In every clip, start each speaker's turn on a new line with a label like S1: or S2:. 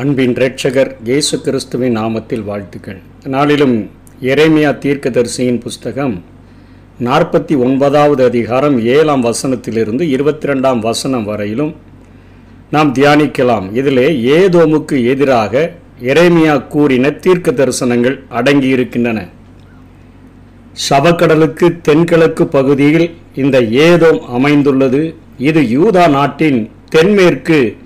S1: அன்பின் ரட்சகர் இயேசு கிறிஸ்துவின் நாமத்தில் வாழ்த்துக்கள். நாளிலும் எரேமியா தீர்க்கதரிசியின் புஸ்தகம் நாற்பத்தி ஒன்பதாவது அதிகாரம் ஏழாம் வசனத்திலிருந்து இருபத்தி ரெண்டாம் வசனம் வரையிலும் நாம் தியானிக்கலாம். இதிலே ஏதோமுக்கு எதிராக எரேமியா கூறின தீர்க்க தரிசனங்கள் அடங்கியிருக்கின்றன. சவக்கடலுக்கு தென்கிழக்கு பகுதியில் இந்த ஏதோம் அமைந்துள்ளது. இது யூதா நாட்டின் தென்மேற்கு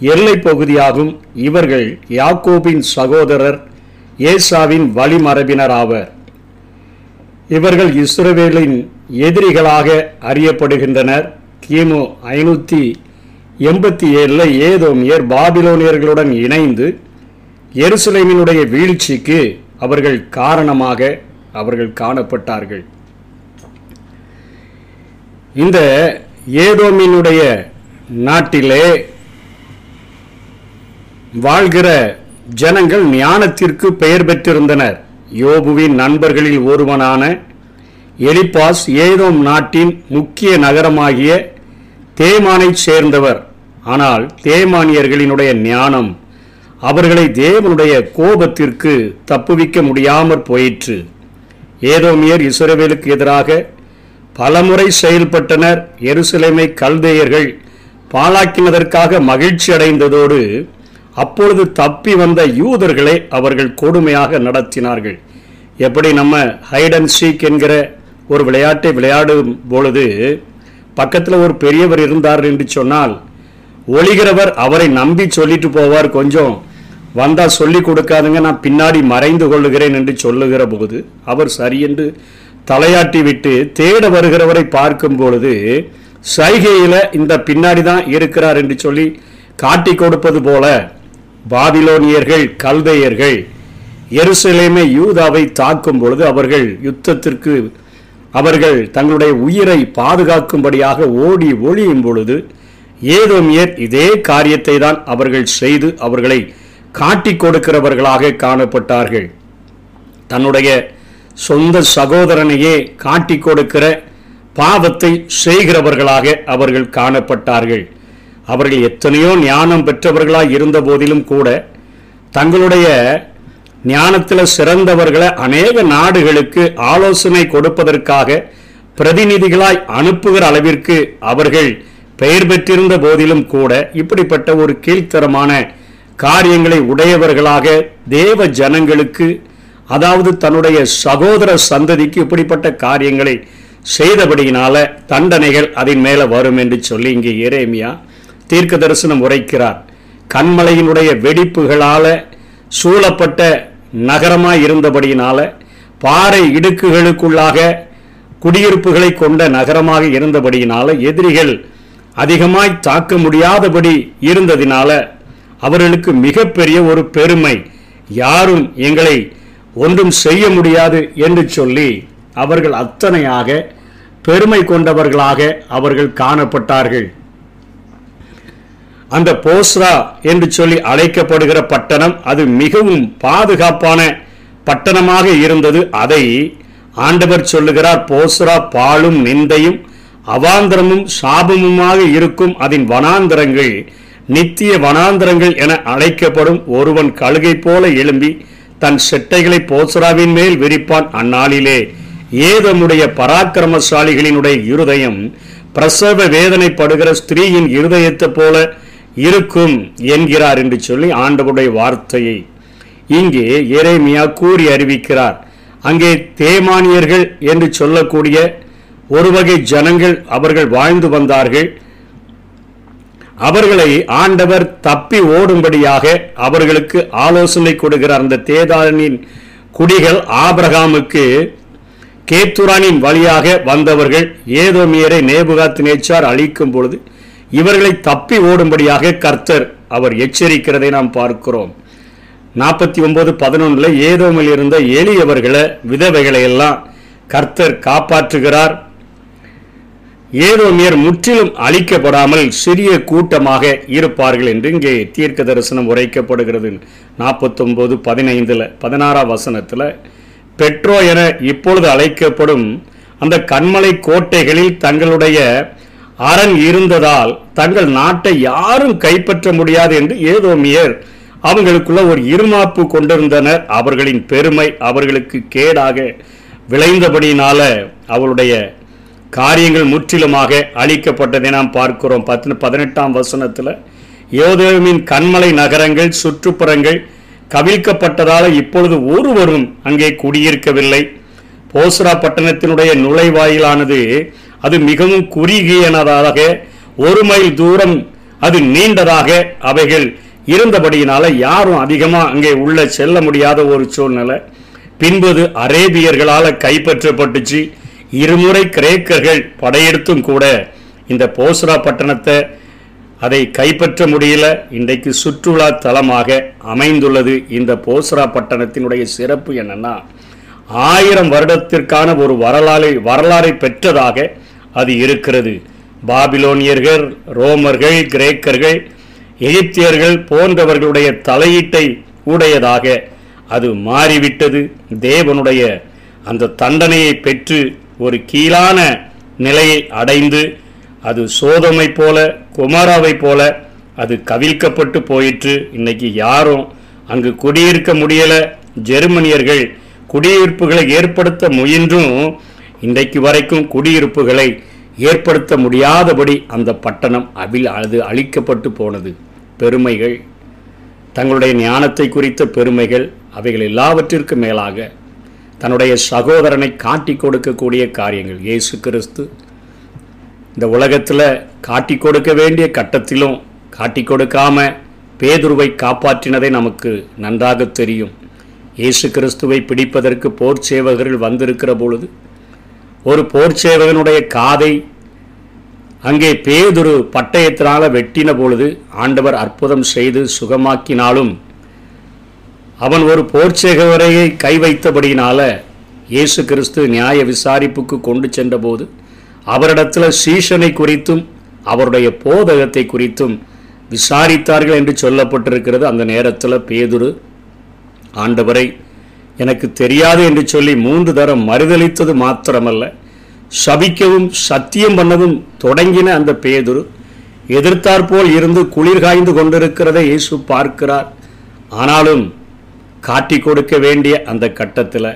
S1: எல்லை பகுதியாகும் இவர்கள் யாக்கோபின் சகோதரர் ஏசாவின் வழிமரபினர் ஆவர். இவர்கள் இஸ்ரவேலின் எதிரிகளாக அறியப்படுகின்றனர். கிமு ஐநூற்றி எண்பத்தி ஏழில் ஏதோமியர் பாபிலோனியர்களுடன் இணைந்து எருசலேமினுடைய வீழ்ச்சிக்கு அவர்கள் காரணமாக அவர்கள் காணப்பட்டார்கள். இந்த ஏதோமினுடைய நாட்டிலே வாழ்கிற ஜனங்கள் ஞானத்திற்கு பெயர் பெற்றிருந்தனர். யோபுவின் நண்பர்களில் ஒருவனான எலிபாஸ் ஏதோம் நாட்டின் முக்கிய நகரமாகிய தேமானைச் சேர்ந்தவர். ஆனால் தேமானியர்களினுடைய ஞானம் அவர்களை தேவனுடைய கோபத்திற்கு தப்புவிக்க முடியாமற் போயிற்று. ஏதோமியர் இஸ்ரவேலுக்கு எதிராக பலமுறை செயல்பட்டனர். எருசலேமை கல்தேயர்கள் பாழாக்கினதற்காக மகிழ்ச்சி அடைந்ததோடு அப்பொழுது தப்பி வந்த யூதர்களை அவர்கள் கொடுமையாக நடத்தினார்கள். எப்படி நம்ம ஹைட் அண்ட் சீக் என்கிற ஒரு விளையாட்டை விளையாடும் பொழுது பக்கத்தில் ஒரு பெரியவர் இருந்தார் என்று சொன்னால் ஒளிகிறவர் அவரை நம்பி சொல்லிட்டு போவார் கொஞ்சம். வந்தால் சொல்லி கொடுக்காதுங்க நான் பின்னாடி மறைந்து கொள்ளுகிறேன் என்று சொல்லுகிற போது அவர் சரியென்று தலையாட்டி விட்டு தேட வருகிறவரை பார்க்கும் பொழுது சைகையில் இந்த பின்னாடி தான் இருக்கிறார் என்று சொல்லி காட்டி கொடுப்பது போல பாபிலோனியர்கள் கல்தையர்கள் எருசலேமை யூதாவை தாக்கும் பொழுது அவர்கள் யுத்தத்திற்கு அவர்கள் தங்களுடைய உயிரை பாதுகாக்கும்படியாக ஓடி ஒழியும் பொழுது ஏதோமியர் இதே காரியத்தை தான் அவர்கள் செய்து அவர்களை காட்டி கொடுக்கிறவர்களாக காணப்பட்டார்கள். தன்னுடைய சொந்த சகோதரனையே காட்டி கொடுக்கிற பாவத்தை செய்கிறவர்களாக அவர்கள் காணப்பட்டார்கள். அவர்கள் எத்தனையோ ஞானம் பெற்றவர்களாக இருந்த போதிலும் கூட தங்களுடைய ஞானத்தில் சிறந்தவர்களை அநேக நாடுகளுக்கு ஆலோசனை கொடுப்பதற்காக பிரதிநிதிகளாய் அனுப்புகிற அளவிற்கு அவர்கள் பெயர் பெற்றிருந்த போதிலும் கூட இப்படிப்பட்ட ஒரு கீழ்த்தரமான காரியங்களை உடையவர்களாக தேவ ஜனங்களுக்கு அதாவது தன்னுடைய சகோதர சந்ததிக்கு இப்படிப்பட்ட காரியங்களை செய்தபடியினால தண்டனைகள் அதன் மேலே வரும் என்று சொல்லி இங்கே எரேமியா தீர்க்க தரிசனம் உரைக்கிறார். கண்மலையினுடைய வெடிப்புகளால சூழப்பட்ட நகரமாய் இருந்தபடியினால பாறை இடுக்குகளுக்குள்ளாக குடியிருப்புகளை கொண்ட நகரமாக இருந்தபடியினால எதிரிகள் அதிகமாய் தாக்க முடியாதபடி இருந்ததினால அவர்களுக்கு மிகப்பெரிய ஒரு பெருமை. யாரும் எங்களை ஒன்றும் செய்ய முடியாது என்று சொல்லி அவர்கள் அத்தனையாக பெருமை கொண்டவர்களாக அவர்கள் காணப்பட்டார்கள். அந்த போஸ்ரா என்று சொல்லி அழைக்கப்படுகிற பட்டணம் அது மிகவும் பாதுகாப்பான பட்டணமாக இருந்தது. அதை ஆண்டவர் சொல்லுகிறார் போஸ்ரா பாலும் நிந்தையும் அவாந்திரமும் சாபமுமாக இருக்கும் அதன் வனாந்திரங்கள் நித்திய வனாந்திரங்கள் என அழைக்கப்படும் ஒருவன் கழுகை போல எழும்பி தன் செட்டைகளை போஸ்ராவின் மேல் விரிப்பான். அந்நாளிலே ஏதமுடைய பராக்கிரமசாலிகளினுடைய இருதயம் பிரசவ வேதனைப்படுகிற ஸ்திரீயின் இருதயத்தை போல இருக்கும் என்கிறார் என்று சொல்லி ஆண்டவருடைய வார்த்தையை இங்கே எரேமியா கூறி அறிவிக்கிறார். அங்கே தேமானியர்கள் என்று சொல்லக்கூடிய ஒரு வகை ஜனங்கள் அவர்கள் வாழ்ந்து வந்தார்கள். அவர்களை ஆண்டவர் தப்பி ஓடும்படியாக அவர்களுக்கு ஆலோசனை கொடுக்கிறார். அந்த தேதானின் குடிகள் ஆபிரகாமுக்கு கேத்துரானின் வழியாக வந்தவர்கள் ஏதோமியரை நேபுகாத் நேச்சார் அழிக்கும் பொழுது இவர்களை தப்பி ஓடும்படியாக கர்த்தர் அவர் எச்சரிக்கிறதை நாம் பார்க்கிறோம். நாற்பத்தி ஒன்பது பதினொன்றில் ஏதோமில் இருந்த எளியவர்களை விதவைகளை எல்லாம் கர்த்தர் காப்பாற்றுகிறார். ஏதோமியர் முற்றிலும் அழிக்கப்படாமல் சிறிய கூட்டமாக இருப்பார்கள் என்று இங்கே தீர்க்க தரிசனம் உரைக்கப்படுகிறது. நாற்பத்தொன்பது பதினைந்தில் பதினாறாம் வசனத்தில் பெட்ரோ என இப்பொழுது அழைக்கப்படும் அந்த கண்மலை கோட்டைகளில் தங்களுடைய அரண் இருந்ததால் தங்கள் நாட்டை யாரும் கைப்பற்ற முடியாது என்று ஏதோமியர் அவங்களுக்குள்ள ஒரு இருமாப்பு கொண்டிருந்தனர். அவர்களின் பெருமை அவர்களுக்கு கேடாக விளைந்தபடியினால அவளுடைய காரியங்கள் முற்றிலுமாக அழிக்கப்பட்டதை நாம் பார்க்கிறோம். பத்து பதினெட்டாம் வசனத்தில் யோதேவின் கண்மலை நகரங்கள் சுற்றுப்புறங்கள் கவிழ்க்கப்பட்டதால இப்பொழுது ஒருவரும் அங்கே குடியிருக்கவில்லை. போஸ்ரா பட்டணத்தினுடைய நுழைவாயிலானது அது மிகவும் குறுகியனதாக ஒரு மைல் தூரம் அது நீண்டதாக அவைகள் இருந்தபடியினால யாரும் அதிகமாக அங்கே உள்ள செல்ல முடியாத ஒரு சூழ்நிலை. பின்பது அரேபியர்களால் கைப்பற்றப்பட்டுச்சு. இருமுறை கிரேக்கர்கள் படையெடுத்தும் கூட இந்த போஸ்ரா பட்டணத்தை அதை கைப்பற்ற முடியல. இன்றைக்கு சுற்றுலா தலமாக அமைந்துள்ளது இந்த போஸ்ரா பட்டணத்தினுடைய சிறப்பு என்னன்னா ஆயிரம் வருடத்திற்கான ஒரு வரலாறை வரலாறை பெற்றதாக அது இருக்கிறது. பாபிலோனியர்கள் ரோமர்கள் கிரேக்கர்கள் எகிப்தியர்கள் போன்றவர்களுடைய தலையீட்டை உடையதாக. அது மாறிவிட்டது. தேவனுடைய அந்த தண்டனையை பெற்று ஒரு கீழான நிலையை அடைந்து அது சோதமை போல குமாராவை போல அது கவிழ்க்கப்பட்டு போயிற்று. இன்னைக்கு யாரும் அங்கு குடியிருக்க முடியலை. ஜெர்மனியர்கள் குடியிருப்புகளை ஏற்படுத்த முயன்றும் இன்றைக்கு வரைக்கும் குடியிருப்புகளை ஏற்படுத்த முடியாதபடி அந்த பட்டணம் அவில் அது அழிக்கப்பட்டு போனது. பெருமைகள் தங்களுடைய ஞானத்தை குறித்த பெருமைகள் அவைகள் எல்லாவற்றிற்கும் மேலாக தன்னுடைய சகோதரனை காட்டி கொடுக்கக்கூடிய காரியங்கள். இயேசு கிறிஸ்து இந்த உலகத்தில் காட்டி கொடுக்க வேண்டிய கட்டத்திலும் காட்டி கொடுக்காம பேதுருவை காப்பாற்றினதை நமக்கு நன்றாக தெரியும். இயேசு கிறிஸ்துவை பிடிப்பதற்கு போர் சேவகர்கள் வந்திருக்கிற பொழுது ஒரு போர்ச்சேவகனுடைய காதை அங்கே பேதுரு பட்டயத்தினால வெட்டின பொழுது ஆண்டவர் அற்புதம் செய்து சுகமாக்கினாலும் அவன் ஒரு போர்ச்சேகவரையை கை வைத்தபடியினால இயேசு கிறிஸ்து நியாய விசாரிப்புக்கு கொண்டு சென்றபோது அவரிடத்தில் சீஷனை குறித்தும் அவருடைய போதகத்தை குறித்தும் விசாரித்தார்கள் என்று சொல்லப்பட்டிருக்கிறது. அந்த நேரத்தில் பேதுரு ஆண்டவரை எனக்கு தெரியாது என்று சொல்லி மூன்று தரம் மறுதளித்தது மாத்திரமல்ல. சபிக்கவும் சத்தியம் பண்ணவும் தொடங்கின அந்த பேதுரு எதிர்த்தாற்போல் இருந்து குளிர் காய்ந்து கொண்டிருக்கிறதை இயேசு பார்க்கிறார். ஆனாலும் காட்டி கொடுக்க வேண்டிய அந்த கட்டத்தில்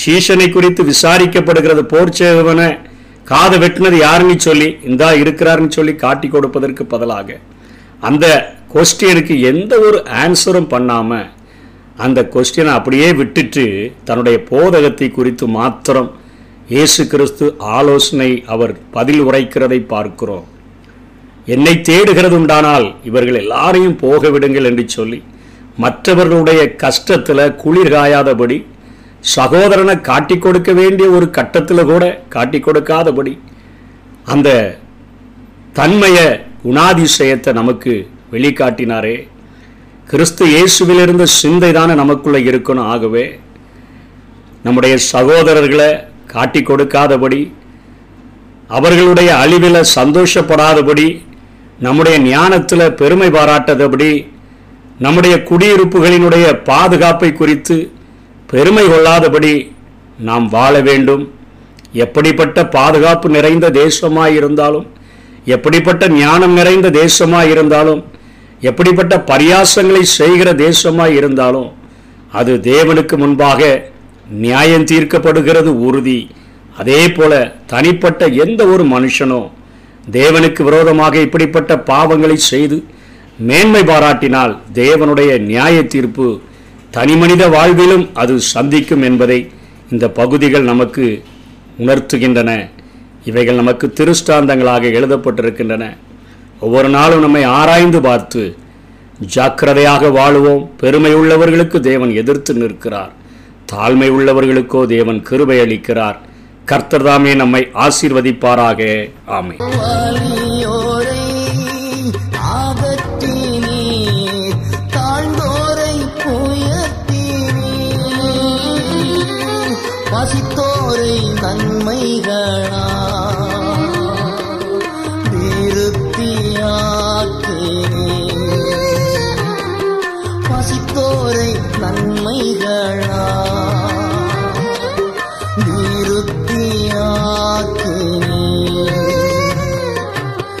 S1: சீஷனை குறித்து விசாரிக்கப்படுகிறது போர்ச்சேவனை காதை வெட்டினது யாருன்னு சொல்லி இந்தா இருக்கிறாருன்னு சொல்லி காட்டி கொடுப்பதற்கு பதிலாக அந்த கொஸ்டியனுக்கு எந்த ஒரு ஆன்சரும் பண்ணாமல் அந்த கொஸ்டினை அப்படியே விட்டுட்டு தன்னுடைய போதகத்தை குறித்து மாத்திரம் இயேசு கிறிஸ்து ஆலோசனை அவர் பதில் உரைக்கிறதை பார்க்கிறோம். என்னை தேடுகிறது உண்டானால் இவர்கள் எல்லாரையும் போக விடுங்கள் என்று சொல்லி மற்றவர்களுடைய கஷ்டத்தில் குளிர் காயாதபடி சகோதரனை காட்டி கொடுக்க வேண்டிய ஒரு கட்டத்தில் கூட காட்டி கொடுக்காதபடி அந்த தன்மைய குணாதிசயத்தை நமக்கு வெளிக்காட்டினாரே. கிறிஸ்து இயேசுவில் இருந்த சிந்தை தானே நமக்குள்ளே இருக்கணும் ஆகவே நம்முடைய சகோதரர்களை காட்டி கொடுக்காதபடி அவர்களுடைய அழிவில் சந்தோஷப்படாதபடி நம்முடைய ஞானத்தில் பெருமை பாராட்டாதபடி நம்முடைய குடியிருப்புகளினுடைய பாதுகாப்பை குறித்து பெருமை கொள்ளாதபடி நாம் வாழ வேண்டும். எப்படிப்பட்ட பாதுகாப்பு நிறைந்த தேசமாய் இருந்தாலும் எப்படிப்பட்ட ஞானம் நிறைந்த தேசமாய் இருந்தாலும் எப்படிப்பட்ட பரியாசங்களை செய்கிற தேசமாய் இருந்தாலும் அது தேவனுக்கு முன்பாக நியாயம் தீர்க்கப்படுகிறது உறுதி. அதே போல தனிப்பட்ட எந்த ஒரு மனுஷனோ தேவனுக்கு விரோதமாக இப்படிப்பட்ட பாவங்களை செய்து மேன்மை பாராட்டினால் தேவனுடைய நியாய தீர்ப்பு தனிமனித வாழ்விலும் அது சந்திக்கும் என்பதை இந்த பகுதிகள் நமக்கு உணர்த்துகின்றன. இவைகள் நமக்கு திருஷ்டாந்தங்களாக எழுதப்பட்டிருக்கின்றன. ஒவ்வொரு நாளும் நம்மை ஆராய்ந்து பார்த்து ஜாக்கிரதையாக வாழுவோம். பெருமை உள்ளவர்களுக்கு தேவன் எதிர்த்து நிற்கிறார். தாழ்மை உள்ளவர்களுக்கோ தேவன் கிருபை அளிக்கிறார். கர்த்தர் தாமே நம்மை ஆசீர்வதிப்பாராக. ஆமை
S2: பசித்தோரை நன்மைகளா திருப்தியாக்கினீர் பசித்தோரை நன்மைகளா